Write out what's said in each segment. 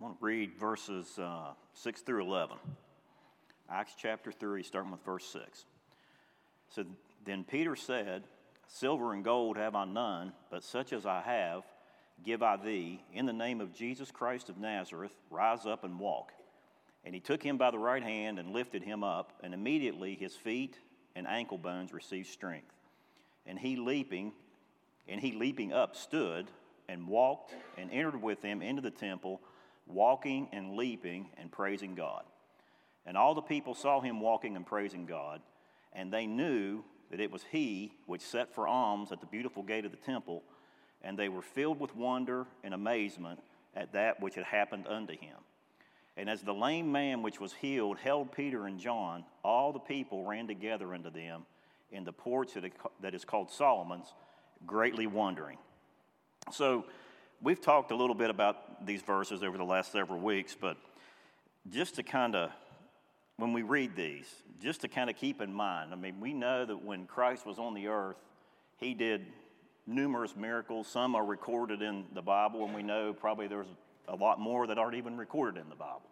I want to read verses uh, 6 through 11. Acts chapter 3, starting with verse 6. So then Peter said, Silver and gold have I none, but such as I have, give I thee. In the name of Jesus Christ of Nazareth, rise up and walk. And he took him by the right hand and lifted him up, and immediately his feet and ankle bones received strength. And he leaping, and he leaping up stood and walked and entered with them into the temple, walking and leaping and praising God. And all the people saw him walking and praising God, and they knew that it was he which sat for alms at the beautiful gate of the temple, and they were filled with wonder and amazement at that which had happened unto him. And as the lame man which was healed held Peter and John, all the people ran together unto them in the porch that is called Solomon's, greatly wondering. So, we've talked a little bit about these verses over the last several weeks, but just to kind of, when we read these, just to kind of keep in mind, I mean, we know that when Christ was on the earth, he did numerous miracles. Some are recorded in the Bible, and we know probably there's a lot more that aren't even recorded in the Bible.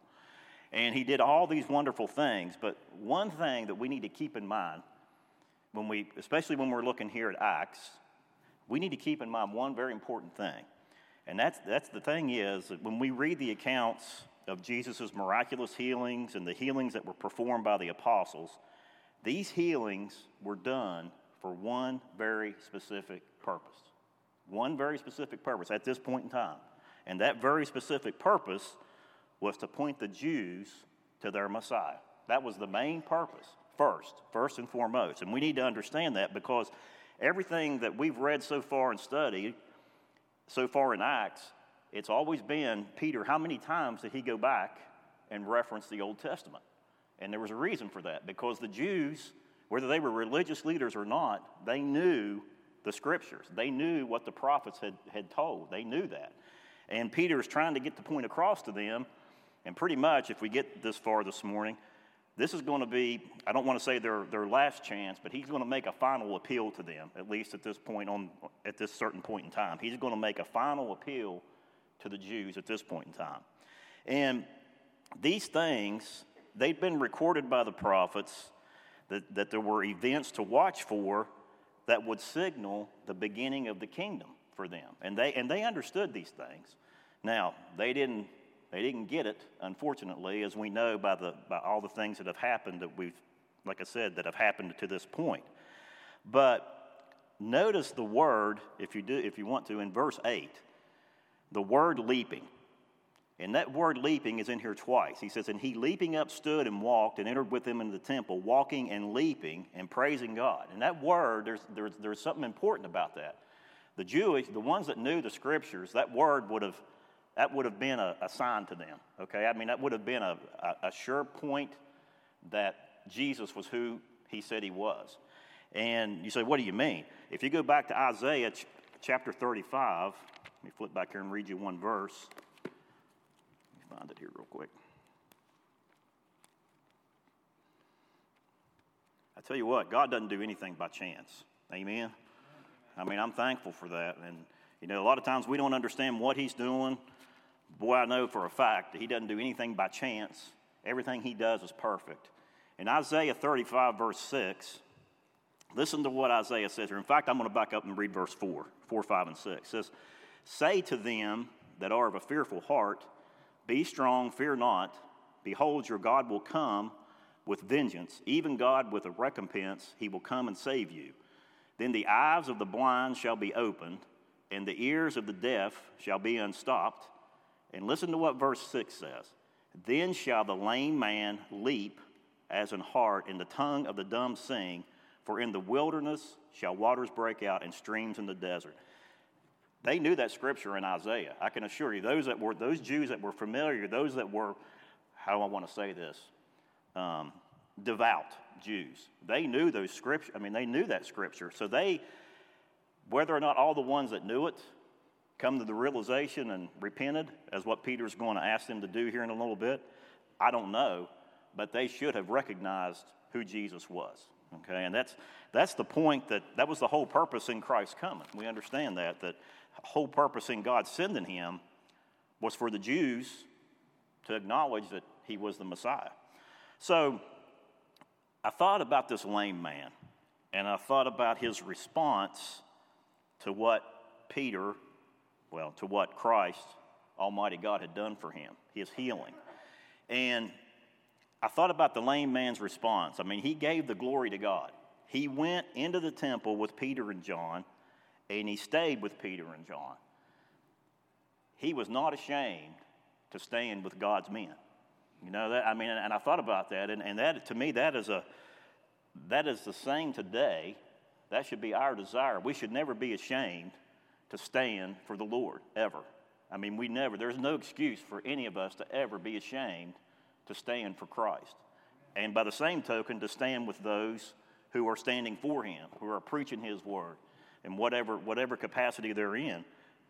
And he did all these wonderful things, but one thing that we need to keep in mind when we, especially when we're looking here at Acts, we need to keep in mind one very important thing. And that's, that's the thing is when we read the accounts of Jesus' miraculous healings and the healings that were performed by the apostles, these healings were done for one very specific purpose. One very specific purpose at this point in time. And that very specific purpose was to point the Jews to their Messiah. That was the main purpose, first, first and foremost. And we need to understand that because everything that we've read so far and studied so far in Acts, it's always been Peter, how many times did he go back and reference the Old Testament? And there was a reason for that because the Jews, whether they were religious leaders or not, they knew the scriptures. They knew what the prophets had, had told. They knew that. And Peter is trying to get the point across to them. And pretty much, if we get this far this morning, this is going to be, I don't want to say their, their last chance, but he's going to make a final appeal to them, at least at this point on at this certain point in time. He's going to make a final appeal to the Jews at this point in time. And these things, they've been recorded by the prophets that, that there were events to watch for that would signal the beginning of the kingdom for them. And they, and they understood these things. Now, they didn't, they didn't get it, unfortunately, as we know by, the, by all the things that have happened that we've, like I said, that have happened to this point. But notice the word, if you, do, if you want to, in verse 8, the word leaping. And that word leaping is in here twice. He says, And he leaping up stood and walked and entered with them into the temple, walking and leaping and praising God. And that word, there's, there's, there's something important about that. The Jewish, the ones that knew the scriptures, that word would have, that would have been a, a sign to them. Okay? I mean, that would have been a, a, a sure point that Jesus was who he said he was. And you say, what do you mean? If you go back to Isaiah ch- chapter 35, let me flip back here and read you one verse. Let me find it here real quick. I tell you what, God doesn't do anything by chance. Amen. I mean, I'm thankful for that. And, you know, a lot of times we don't understand what He's doing. Boy, I know for a fact that He doesn't do anything by chance. Everything He does is perfect. In Isaiah 35, verse 6, listen to what Isaiah says here. In fact, I'm going to back up and read verse 4, 4, 5, and 6. It says, Say to them that are of a fearful heart, Be strong, fear not. Behold, your God will come with vengeance, even God with a recompense. He will come and save you. Then the eyes of the blind shall be opened, and the ears of the deaf shall be unstopped. And listen to what verse 6 says Then shall the lame man leap as an hart, and the tongue of the dumb sing, for in the wilderness shall waters break out and streams in the desert. They knew that scripture in Isaiah. I can assure you, those that were those Jews that were familiar, those that were, how do I want to say this, um, devout Jews. They knew those scriptures. I mean, they knew that scripture. So they, whether or not all the ones that knew it come to the realization and repented, as what Peter's going to ask them to do here in a little bit, I don't know. But they should have recognized who Jesus was. Okay, and that's that's the point that that was the whole purpose in Christ coming. We understand that that whole purpose in God sending him was for the Jews to acknowledge that he was the Messiah. So I thought about this lame man, and I thought about his response to what Peter, well, to what Christ, Almighty God, had done for him, his healing. And I thought about the lame man's response. I mean, he gave the glory to God. He went into the temple with Peter and John, and he stayed with Peter and John. He was not ashamed to stand with God's men. You know that I mean, and I thought about that, and, and that to me that is a that is the same today. That should be our desire. We should never be ashamed to stand for the Lord ever. I mean, we never. There's no excuse for any of us to ever be ashamed to stand for Christ, and by the same token, to stand with those who are standing for Him, who are preaching His word, in whatever whatever capacity they're in.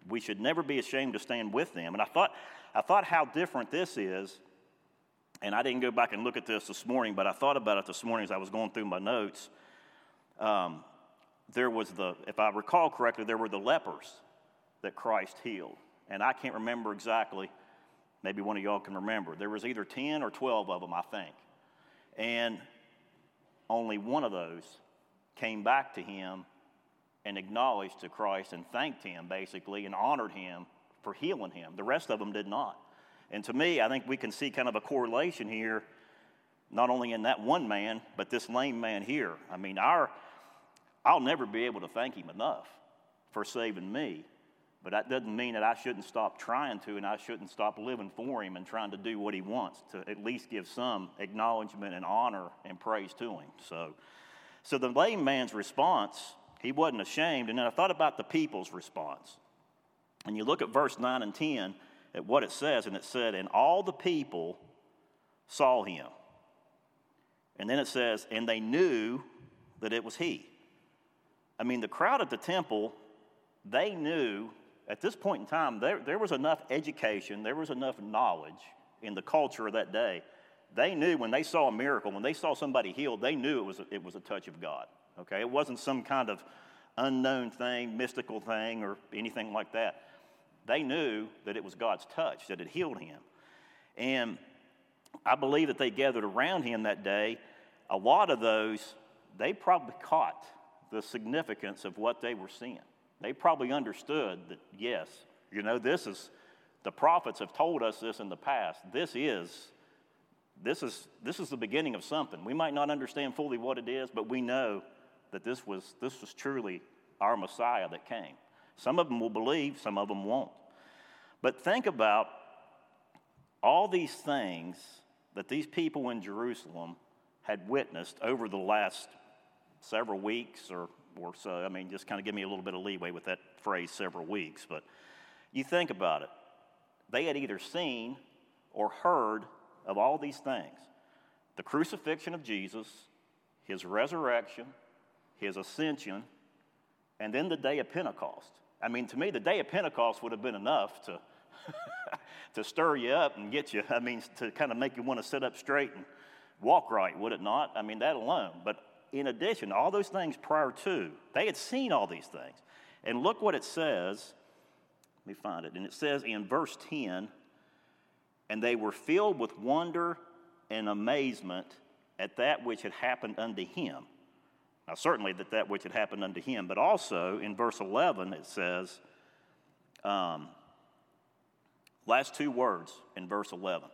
We should never be ashamed to stand with them. And I thought, I thought how different this is and I didn't go back and look at this this morning, but I thought about it this morning as I was going through my notes. Um, there was the, if I recall correctly, there were the lepers that Christ healed. And I can't remember exactly, maybe one of y'all can remember. There was either 10 or 12 of them, I think. And only one of those came back to him and acknowledged to Christ and thanked him, basically, and honored him for healing him. The rest of them did not. And to me, I think we can see kind of a correlation here, not only in that one man, but this lame man here. I mean, our, I'll never be able to thank him enough for saving me. But that doesn't mean that I shouldn't stop trying to and I shouldn't stop living for him and trying to do what he wants to at least give some acknowledgement and honor and praise to him. So, so the lame man's response, he wasn't ashamed. And then I thought about the people's response. And you look at verse 9 and 10, at what it says, and it said, And all the people saw him. And then it says, And they knew that it was he. I mean, the crowd at the temple, they knew at this point in time, there, there was enough education, there was enough knowledge in the culture of that day. They knew when they saw a miracle, when they saw somebody healed, they knew it was a, it was a touch of God. Okay? It wasn't some kind of unknown thing, mystical thing, or anything like that they knew that it was God's touch that had healed him. And I believe that they gathered around him that day. A lot of those, they probably caught the significance of what they were seeing. They probably understood that, yes, you know, this is, the prophets have told us this in the past. This is, this is, this is the beginning of something. We might not understand fully what it is, but we know that this was, this was truly our Messiah that came. Some of them will believe, some of them won't. But think about all these things that these people in Jerusalem had witnessed over the last several weeks or, or so. I mean, just kind of give me a little bit of leeway with that phrase, several weeks. But you think about it. They had either seen or heard of all these things the crucifixion of Jesus, his resurrection, his ascension, and then the day of Pentecost. I mean, to me, the day of Pentecost would have been enough to, to stir you up and get you, I mean, to kind of make you want to sit up straight and walk right, would it not? I mean, that alone. But in addition, all those things prior to, they had seen all these things. And look what it says. Let me find it. And it says in verse 10 and they were filled with wonder and amazement at that which had happened unto him. Now, certainly that that which had happened unto him, but also in verse 11 it says, um, last two words in verse 11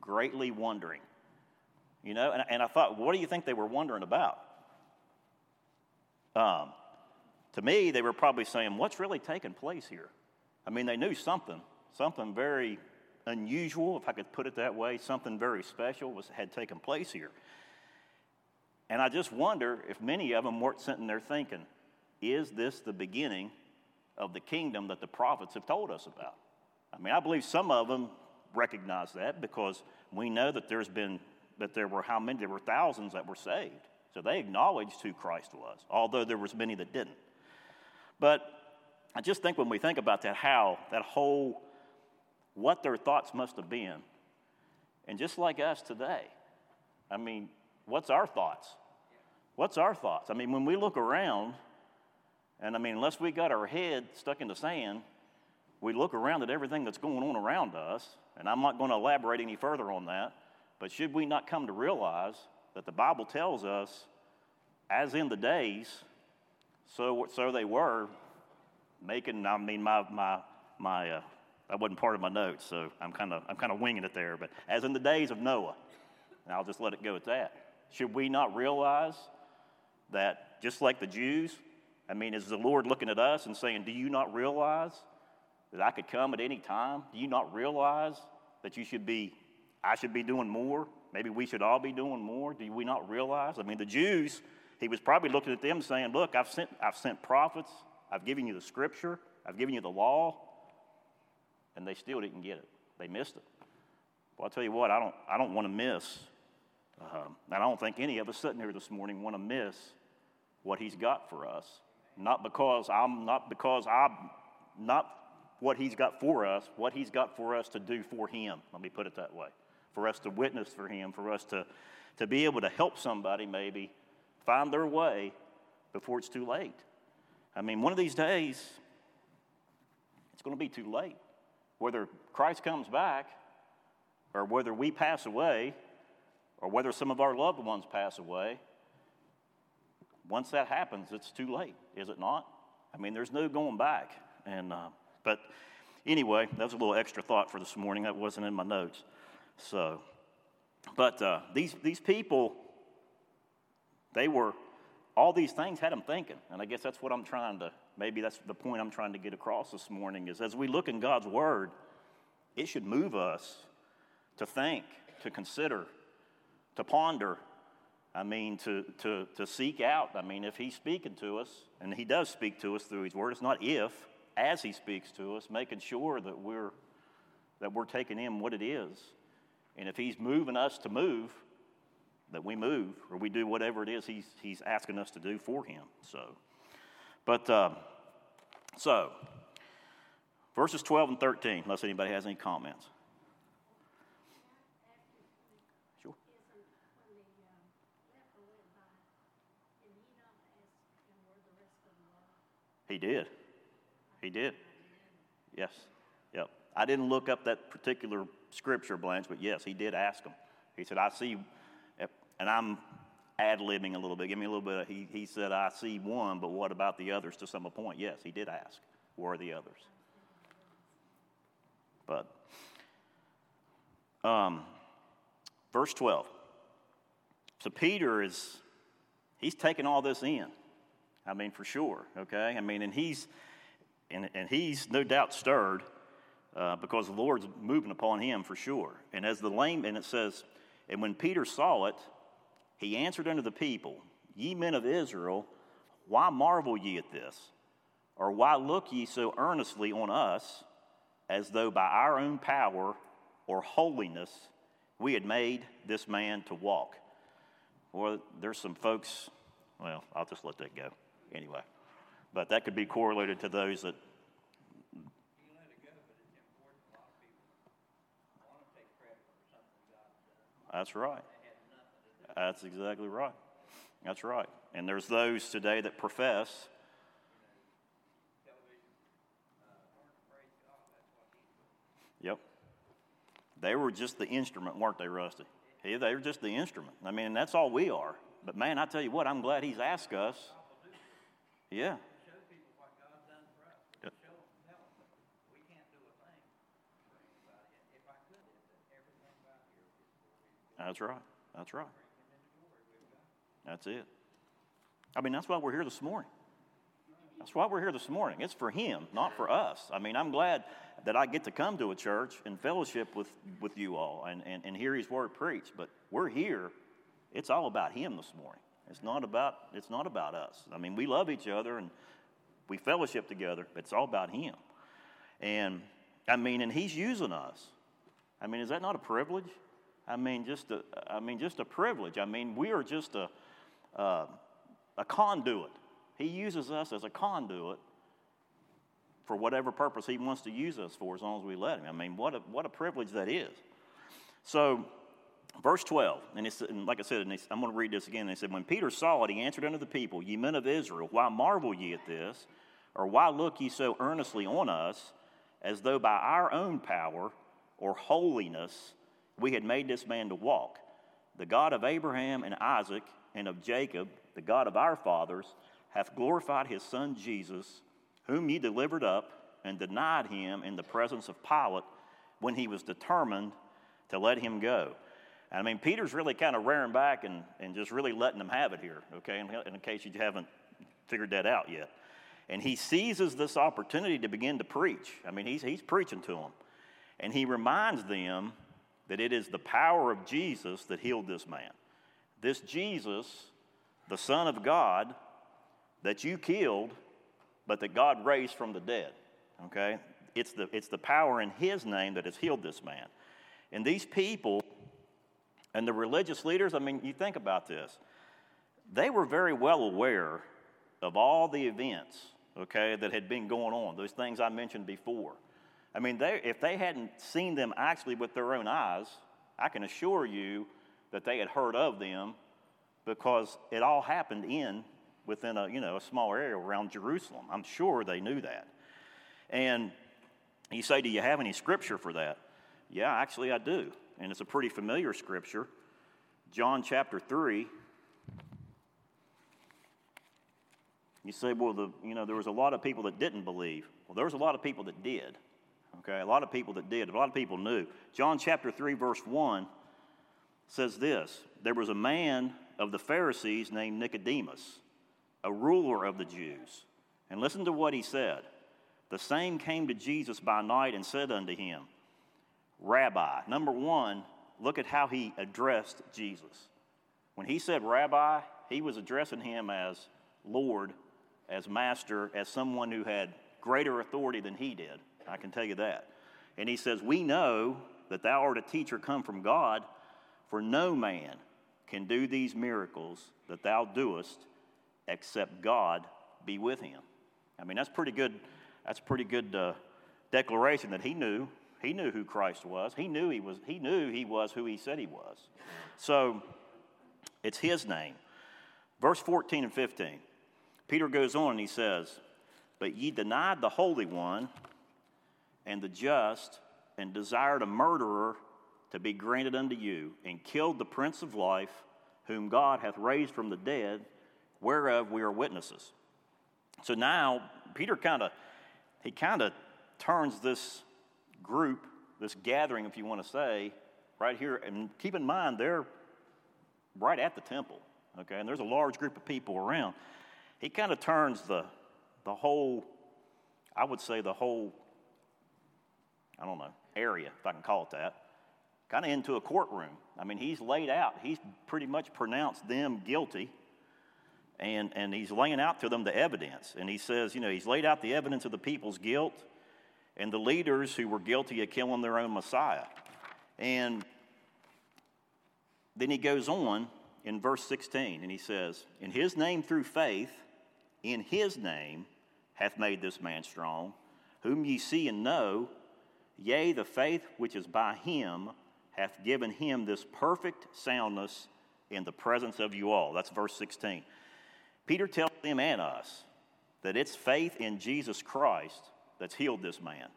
greatly wondering. You know, and, and I thought, what do you think they were wondering about? Um, to me, they were probably saying, what's really taking place here? I mean, they knew something, something very unusual, if I could put it that way, something very special was, had taken place here. And I just wonder if many of them weren't sitting there thinking, is this the beginning of the kingdom that the prophets have told us about? I mean, I believe some of them recognize that because we know that there's been, that there were how many? There were thousands that were saved. So they acknowledged who Christ was, although there was many that didn't. But I just think when we think about that, how that whole, what their thoughts must have been, and just like us today, I mean, what's our thoughts? What's our thoughts? I mean, when we look around, and I mean, unless we got our head stuck in the sand, we look around at everything that's going on around us, and I'm not going to elaborate any further on that, but should we not come to realize that the Bible tells us, as in the days, so, so they were making, I mean, my, my, my, uh, that wasn't part of my notes, so I'm kind of I'm kind of winging it there. But as in the days of Noah, and I'll just let it go at that. Should we not realize that just like the Jews, I mean, is the Lord looking at us and saying, Do you not realize that I could come at any time? Do you not realize that you should be, I should be doing more? Maybe we should all be doing more. Do we not realize? I mean, the Jews, he was probably looking at them saying, Look, I've sent, I've sent prophets, I've given you the scripture, I've given you the law, and they still didn't get it. They missed it. Well, I'll tell you what, I don't, I don't want to miss, um, and I don't think any of us sitting here this morning want to miss what he's got for us. Not because I'm, not because I'm, not what he's got for us, what he's got for us to do for him. Let me put it that way. For us to witness for him, for us to, to be able to help somebody maybe find their way before it's too late. I mean, one of these days, it's going to be too late. Whether Christ comes back, or whether we pass away, or whether some of our loved ones pass away, once that happens, it's too late, is it not? I mean, there's no going back. And, uh, but anyway, that was a little extra thought for this morning. That wasn't in my notes. So, but uh, these, these people, they were, all these things had them thinking. And I guess that's what I'm trying to, maybe that's the point I'm trying to get across this morning is as we look in God's Word, it should move us to think, to consider, to ponder, I mean, to, to, to seek out. I mean, if He's speaking to us, and He does speak to us through His Word, it's not if, as He speaks to us, making sure that we're, that we're taking in what it is. And if He's moving us to move, that we move or we do whatever it is He's, he's asking us to do for Him. So, but, uh, so, verses 12 and 13, unless anybody has any comments. He did. He did. Yes. Yep. I didn't look up that particular scripture, Blanche, but yes, he did ask him. He said, I see, and I'm ad libbing a little bit. Give me a little bit. Of, he, he said, I see one, but what about the others to some point? Yes, he did ask, where are the others? But, um, verse 12. So Peter is, he's taking all this in. I mean, for sure, okay? I mean, and he's, and, and he's no doubt stirred uh, because the Lord's moving upon him for sure. And as the lame, and it says, and when Peter saw it, he answered unto the people, Ye men of Israel, why marvel ye at this? Or why look ye so earnestly on us, as though by our own power or holiness we had made this man to walk? Well, there's some folks, well, I'll just let that go anyway. But that could be correlated to those that. That's right. That's exactly right. That's right. And there's those today that profess. Yep. They were just the instrument, weren't they, Rusty? Hey, they were just the instrument. I mean, that's all we are. But man, I tell you what, I'm glad he's asked us yeah. That's right. That's right. That's it. I mean, that's why we're here this morning. That's why we're here this morning. It's for Him, not for us. I mean, I'm glad that I get to come to a church and fellowship with, with you all and, and, and hear His word preached. But we're here, it's all about Him this morning. It's not about it's not about us. I mean, we love each other and we fellowship together, but it's all about him. And I mean, and he's using us. I mean, is that not a privilege? I mean, just a, I mean, just a privilege. I mean, we are just a, uh, a conduit. He uses us as a conduit for whatever purpose he wants to use us for, as long as we let him. I mean, what a, what a privilege that is. So, Verse 12, and, and like I said, I'm going to read this again. And They said, When Peter saw it, he answered unto the people, Ye men of Israel, why marvel ye at this? Or why look ye so earnestly on us, as though by our own power or holiness we had made this man to walk. The God of Abraham and Isaac and of Jacob, the God of our fathers, hath glorified his son Jesus, whom ye delivered up and denied him in the presence of Pilate when he was determined to let him go. I mean, Peter's really kind of rearing back and, and just really letting them have it here, okay, in, in case you haven't figured that out yet. And he seizes this opportunity to begin to preach. I mean, he's, he's preaching to them. And he reminds them that it is the power of Jesus that healed this man. This Jesus, the Son of God, that you killed, but that God raised from the dead. Okay? It's the, it's the power in his name that has healed this man. And these people and the religious leaders, I mean, you think about this, they were very well aware of all the events, okay, that had been going on, those things I mentioned before. I mean, they, if they hadn't seen them actually with their own eyes, I can assure you that they had heard of them because it all happened in within a you know a small area around Jerusalem. I'm sure they knew that. And you say, Do you have any scripture for that? Yeah, actually, I do. And it's a pretty familiar scripture. John chapter 3. You say, well, the, you know, there was a lot of people that didn't believe. Well, there was a lot of people that did. Okay, a lot of people that did. A lot of people knew. John chapter 3, verse 1 says this There was a man of the Pharisees named Nicodemus, a ruler of the Jews. And listen to what he said. The same came to Jesus by night and said unto him, Rabbi. Number one, look at how he addressed Jesus. When he said rabbi, he was addressing him as Lord, as master, as someone who had greater authority than he did. I can tell you that. And he says, We know that thou art a teacher come from God, for no man can do these miracles that thou doest except God be with him. I mean, that's pretty good. That's a pretty good uh, declaration that he knew. He knew who Christ was. He knew he was. He knew he was who he said he was. So, it's his name. Verse 14 and 15. Peter goes on and he says, "But ye denied the Holy One and the just, and desired a murderer to be granted unto you, and killed the Prince of Life, whom God hath raised from the dead, whereof we are witnesses. So now Peter kind of he kind of turns this group, this gathering, if you want to say, right here, and keep in mind they're right at the temple, okay, and there's a large group of people around. He kind of turns the the whole, I would say the whole, I don't know, area, if I can call it that, kind of into a courtroom. I mean, he's laid out, he's pretty much pronounced them guilty. And, and he's laying out to them the evidence. And he says, you know, he's laid out the evidence of the people's guilt and the leaders who were guilty of killing their own Messiah. And then he goes on in verse 16 and he says, In his name through faith, in his name hath made this man strong, whom ye see and know, yea, the faith which is by him hath given him this perfect soundness in the presence of you all. That's verse 16. Peter tells them and us that it's faith in Jesus Christ that's healed this man.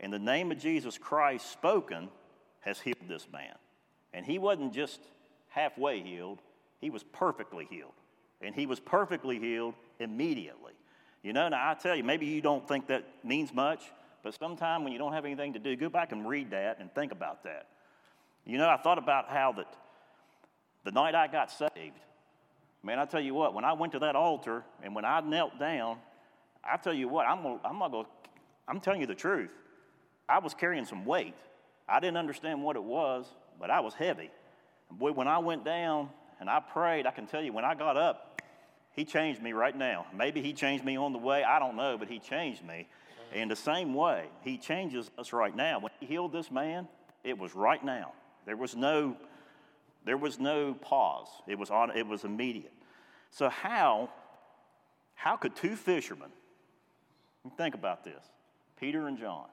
And the name of Jesus Christ spoken has healed this man. And he wasn't just halfway healed, he was perfectly healed. And he was perfectly healed immediately. You know, now I tell you, maybe you don't think that means much, but sometime when you don't have anything to do, go back and read that and think about that. You know, I thought about how that the night I got saved, man, I tell you what, when I went to that altar and when I knelt down, I tell you what, I'm, gonna, I'm not going I'm telling you the truth. I was carrying some weight. I didn't understand what it was, but I was heavy. And boy, when I went down and I prayed, I can tell you, when I got up, he changed me right now. Maybe he changed me on the way, I don't know, but he changed me. In the same way, he changes us right now. When he healed this man, it was right now. There was no, there was no pause. It was, on, it was immediate. So how, how could two fishermen, think about this, Peter and John,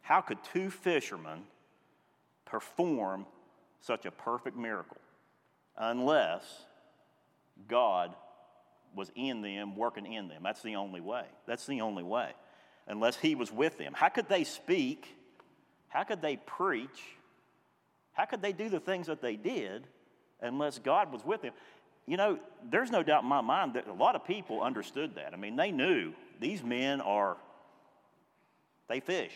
how could two fishermen perform such a perfect miracle unless God was in them, working in them? That's the only way. That's the only way. Unless he was with them. How could they speak? How could they preach? How could they do the things that they did unless God was with them? You know, there's no doubt in my mind that a lot of people understood that. I mean, they knew these men are, they fish.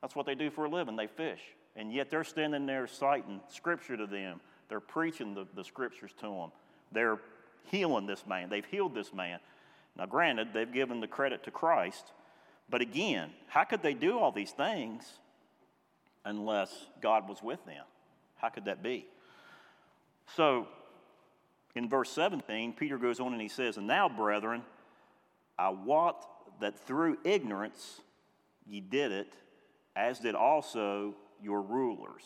That's what they do for a living, they fish. And yet they're standing there citing scripture to them. They're preaching the, the scriptures to them. They're healing this man. They've healed this man. Now, granted, they've given the credit to Christ. But again, how could they do all these things unless God was with them? How could that be? So, in verse 17, Peter goes on and he says, And now, brethren, I wot that through ignorance ye did it, as did also your rulers.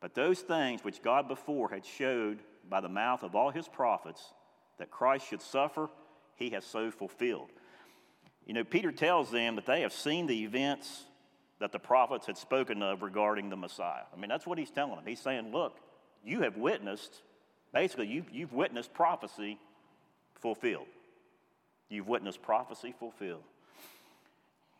But those things which God before had showed by the mouth of all his prophets that Christ should suffer, he has so fulfilled. You know, Peter tells them that they have seen the events that the prophets had spoken of regarding the Messiah. I mean, that's what he's telling them. He's saying, look, you have witnessed, basically, you've, you've witnessed prophecy fulfilled. You've witnessed prophecy fulfilled.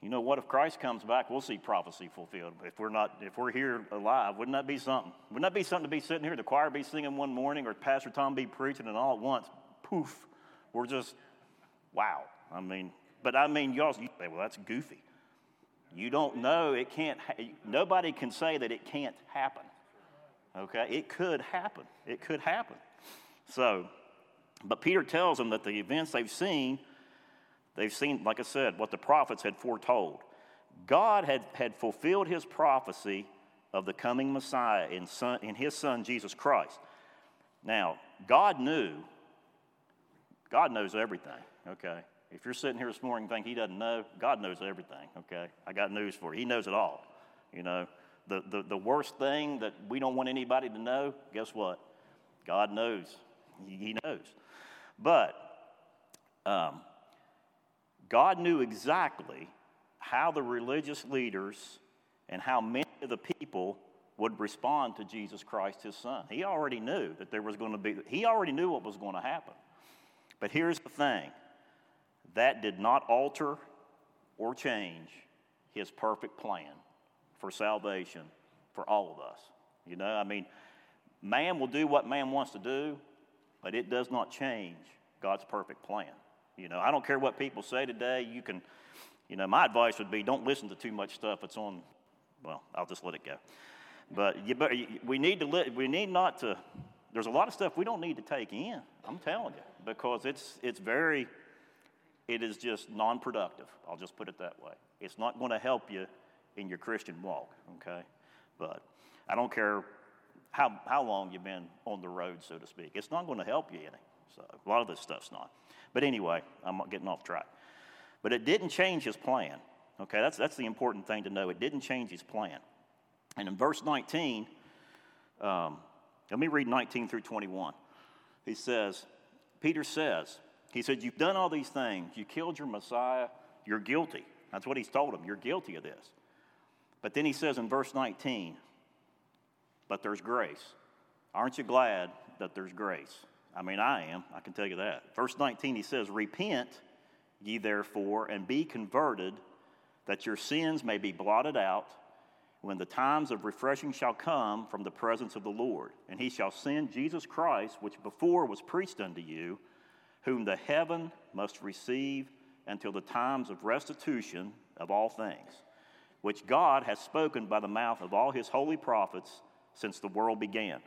You know what? If Christ comes back, we'll see prophecy fulfilled. If we're not, if we're here alive, wouldn't that be something? Wouldn't that be something to be sitting here, the choir be singing one morning, or Pastor Tom be preaching, and all at once, poof, we're just, wow. I mean, but I mean, y'all, you say, well, that's goofy. You don't know, it can't, ha- nobody can say that it can't happen. Okay? It could happen. It could happen. So, but Peter tells them that the events they've seen, they've seen, like I said, what the prophets had foretold. God had, had fulfilled his prophecy of the coming Messiah in, son, in his son, Jesus Christ. Now, God knew, God knows everything, okay? If you're sitting here this morning and think he doesn't know, God knows everything, okay? I got news for you. He knows it all. You know, the, the, the worst thing that we don't want anybody to know, guess what? God knows. He, he knows. But um, God knew exactly how the religious leaders and how many of the people would respond to Jesus Christ, his son. He already knew that there was going to be, he already knew what was going to happen. But here's the thing that did not alter or change his perfect plan for salvation for all of us. You know, I mean, man will do what man wants to do, but it does not change God's perfect plan. You know, I don't care what people say today. You can, you know, my advice would be don't listen to too much stuff that's on, well, I'll just let it go. But you, but we need to, we need not to, there's a lot of stuff we don't need to take in. I'm telling you, because it's, it's very, it is just non productive. I'll just put it that way. It's not going to help you in your Christian walk, okay? But I don't care how, how long you've been on the road, so to speak. It's not going to help you any. So a lot of this stuff's not. But anyway, I'm getting off track. But it didn't change his plan. Okay, that's, that's the important thing to know. It didn't change his plan. And in verse 19, um, let me read 19 through 21. He says, Peter says, he said, You've done all these things. You killed your Messiah. You're guilty. That's what he's told him. You're guilty of this. But then he says in verse 19, But there's grace. Aren't you glad that there's grace? I mean, I am. I can tell you that. Verse 19, he says, Repent ye therefore, and be converted, that your sins may be blotted out, when the times of refreshing shall come from the presence of the Lord. And he shall send Jesus Christ, which before was preached unto you whom the heaven must receive until the times of restitution of all things, which God has spoken by the mouth of all his holy prophets since the world began.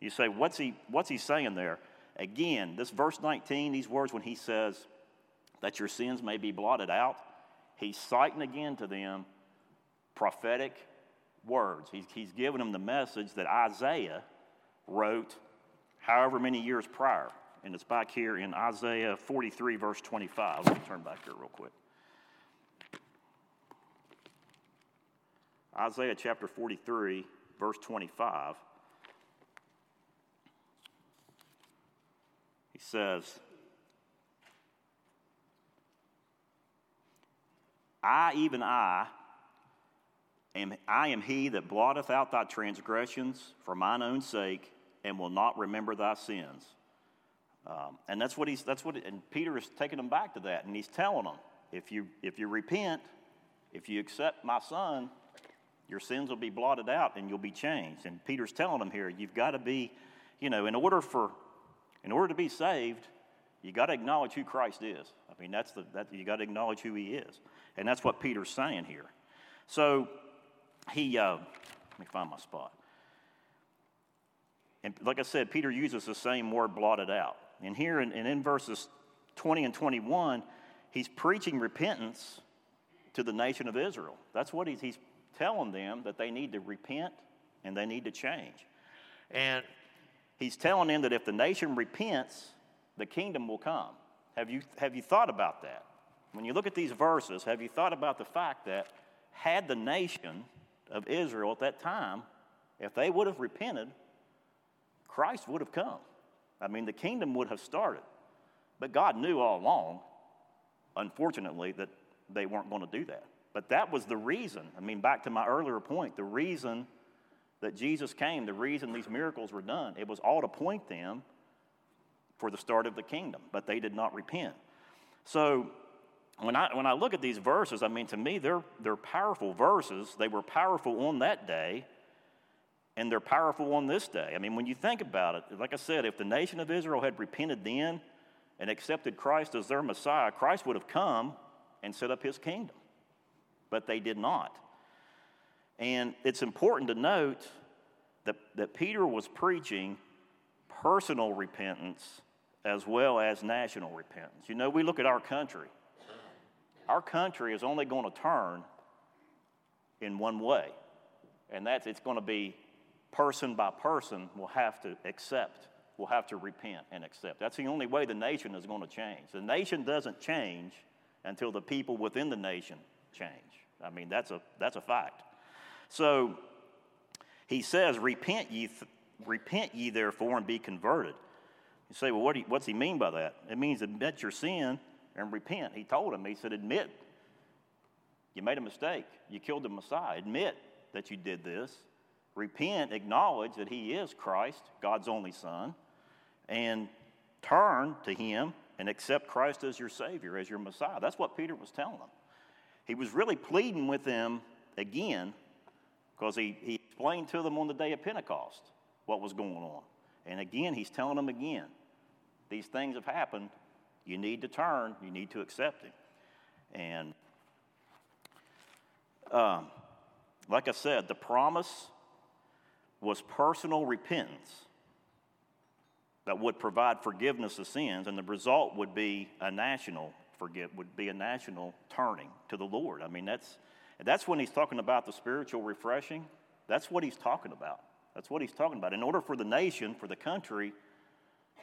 You say, what's he, what's he saying there? Again, this verse 19, these words when he says that your sins may be blotted out, he's citing again to them prophetic words. He's, he's giving them the message that Isaiah wrote however many years prior and it's back here in Isaiah 43, verse 25. Let me turn back here real quick. Isaiah chapter 43, verse 25. He says, I, even I, am, I am he that blotteth out thy transgressions for mine own sake, and will not remember thy sins. Um, and that's what he's, that's what, and Peter is taking them back to that, and he's telling them, if you, if you repent, if you accept my son, your sins will be blotted out and you'll be changed. And Peter's telling them here, you've got to be, you know, in order for, in order to be saved, you got to acknowledge who Christ is. I mean, that's the, that, you got to acknowledge who he is. And that's what Peter's saying here. So he, uh, let me find my spot. And like I said, Peter uses the same word blotted out. And here in, and in verses 20 and 21, he's preaching repentance to the nation of Israel. That's what he's, he's telling them that they need to repent and they need to change. And he's telling them that if the nation repents, the kingdom will come. Have you, have you thought about that? When you look at these verses, have you thought about the fact that had the nation of Israel at that time, if they would have repented, Christ would have come. I mean, the kingdom would have started. But God knew all along, unfortunately, that they weren't going to do that. But that was the reason. I mean, back to my earlier point, the reason that Jesus came, the reason these miracles were done, it was all to point them for the start of the kingdom, but they did not repent. So when I, when I look at these verses, I mean, to me, they're, they're powerful verses. They were powerful on that day, and they're powerful on this day. I mean, when you think about it, like I said, if the nation of Israel had repented then and accepted Christ as their Messiah, Christ would have come and set up his kingdom. But they did not. And it's important to note that, that Peter was preaching personal repentance as well as national repentance. You know, we look at our country. Our country is only going to turn in one way, and that's it's going to be person by person will have to accept, will have to repent and accept. That's the only way the nation is going to change. The nation doesn't change until the people within the nation change. I mean, that's a, that's a fact. So he says, Repent ye, th- repent ye therefore and be converted. You say, Well, what he, what's he mean by that? It means admit your sin and repent. He told him, He said, Admit you made a mistake. You killed the Messiah. Admit that you did this repent, acknowledge that He is Christ, God's only Son, and turn to Him and accept Christ as your Savior, as your Messiah. That's what Peter was telling them. He was really pleading with them again because he, he explained to them on the day of Pentecost what was going on. And again, he's telling them again these things have happened. You need to turn, you need to accept Him. And um, like I said, the promise was personal repentance that would provide forgiveness of sins, and the result would be a national forgive would be a national turning to the Lord. I mean, that's that's when he's talking about the spiritual refreshing. That's what he's talking about. That's what he's talking about. In order for the nation, for the country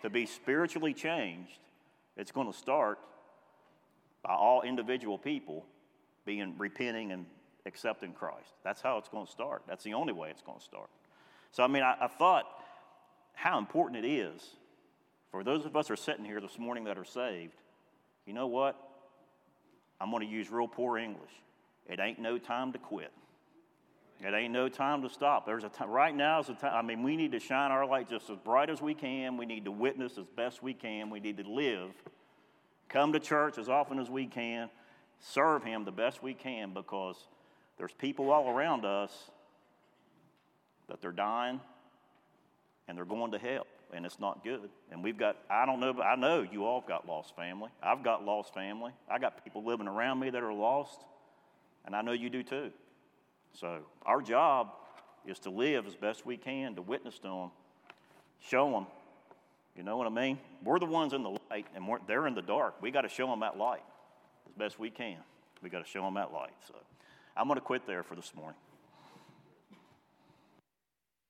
to be spiritually changed, it's going to start by all individual people being repenting and accepting Christ. That's how it's going to start. That's the only way it's going to start. So, I mean, I, I thought how important it is for those of us who are sitting here this morning that are saved. You know what? I'm going to use real poor English. It ain't no time to quit. It ain't no time to stop. There's a time, right now is a time. I mean, we need to shine our light just as bright as we can. We need to witness as best we can. We need to live, come to church as often as we can, serve Him the best we can because there's people all around us that they're dying and they're going to hell and it's not good. And we've got, I don't know, but I know you all got lost family. I've got lost family. I got people living around me that are lost, and I know you do too. So our job is to live as best we can, to witness to them, show them. You know what I mean? We're the ones in the light, and they're in the dark. We got to show them that light as best we can. We got to show them that light. So I'm going to quit there for this morning.